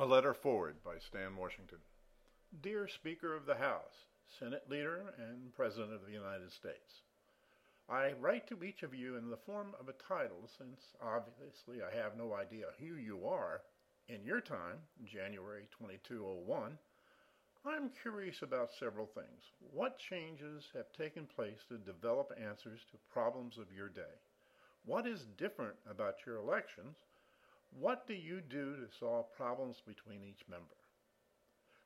A letter forward by Stan Washington. Dear Speaker of the House, Senate Leader, and President of the United States, I write to each of you in the form of a title since obviously I have no idea who you are. In your time, January 2201, I'm curious about several things. What changes have taken place to develop answers to problems of your day? What is different about your elections? What do you do to solve problems between each member?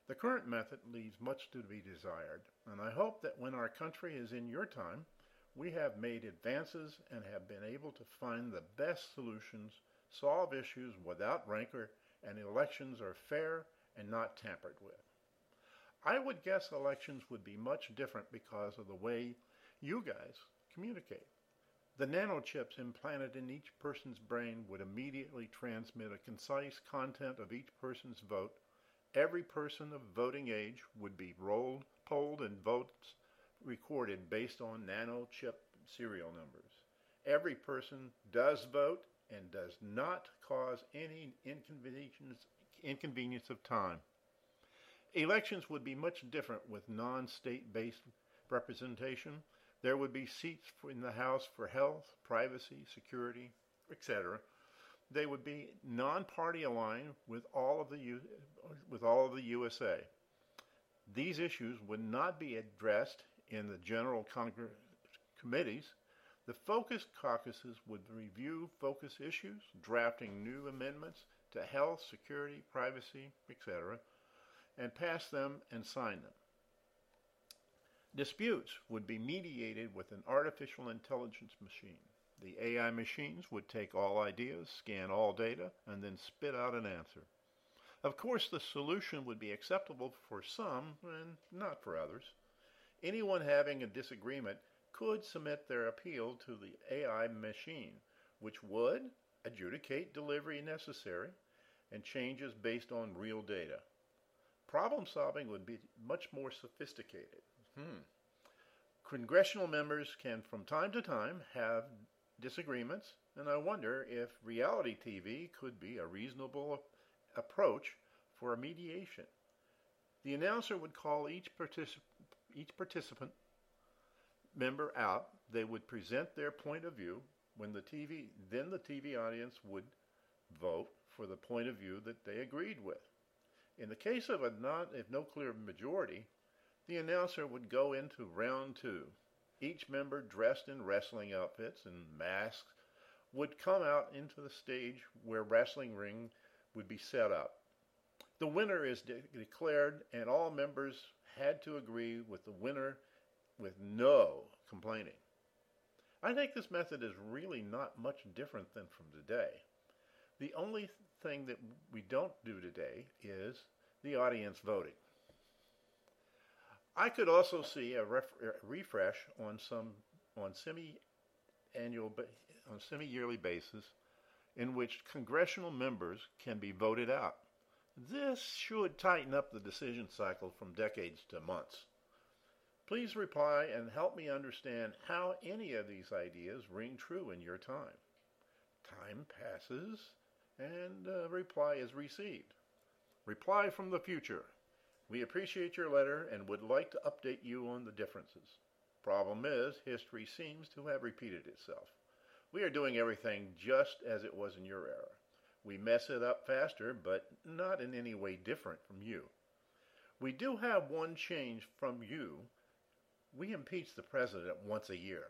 The current method leaves much to be desired, and I hope that when our country is in your time, we have made advances and have been able to find the best solutions, solve issues without rancor, and elections are fair and not tampered with. I would guess elections would be much different because of the way you guys communicate. The nanochips implanted in each person's brain would immediately transmit a concise content of each person's vote. Every person of voting age would be rolled, polled, and votes recorded based on nanochip serial numbers. Every person does vote and does not cause any inconvenience, inconvenience of time. Elections would be much different with non state based representation there would be seats in the House for health, privacy, security, etc. They would be non-party aligned with all of the U- with all of the USA. These issues would not be addressed in the general Congress committees. The focus caucuses would review focus issues, drafting new amendments to health, security, privacy, etc., and pass them and sign them. Disputes would be mediated with an artificial intelligence machine. The AI machines would take all ideas, scan all data, and then spit out an answer. Of course, the solution would be acceptable for some and not for others. Anyone having a disagreement could submit their appeal to the AI machine, which would adjudicate delivery necessary and changes based on real data. Problem solving would be much more sophisticated. Hmm. Congressional members can from time to time have disagreements, and I wonder if reality TV could be a reasonable approach for a mediation. The announcer would call each, particip- each participant member out. They would present their point of view. When the TV, then the TV audience would vote for the point of view that they agreed with. In the case of a non, if no clear majority, the announcer would go into round two. Each member, dressed in wrestling outfits and masks, would come out into the stage where wrestling ring would be set up. The winner is de- declared, and all members had to agree with the winner with no complaining. I think this method is really not much different than from today. The only thing that we don't do today is the audience voting. I could also see a, ref, a refresh on some on semi-annual on semi-yearly basis in which congressional members can be voted out. This should tighten up the decision cycle from decades to months. Please reply and help me understand how any of these ideas ring true in your time. Time passes and a reply is received. Reply from the future. We appreciate your letter and would like to update you on the differences. Problem is, history seems to have repeated itself. We are doing everything just as it was in your era. We mess it up faster, but not in any way different from you. We do have one change from you. We impeach the president once a year.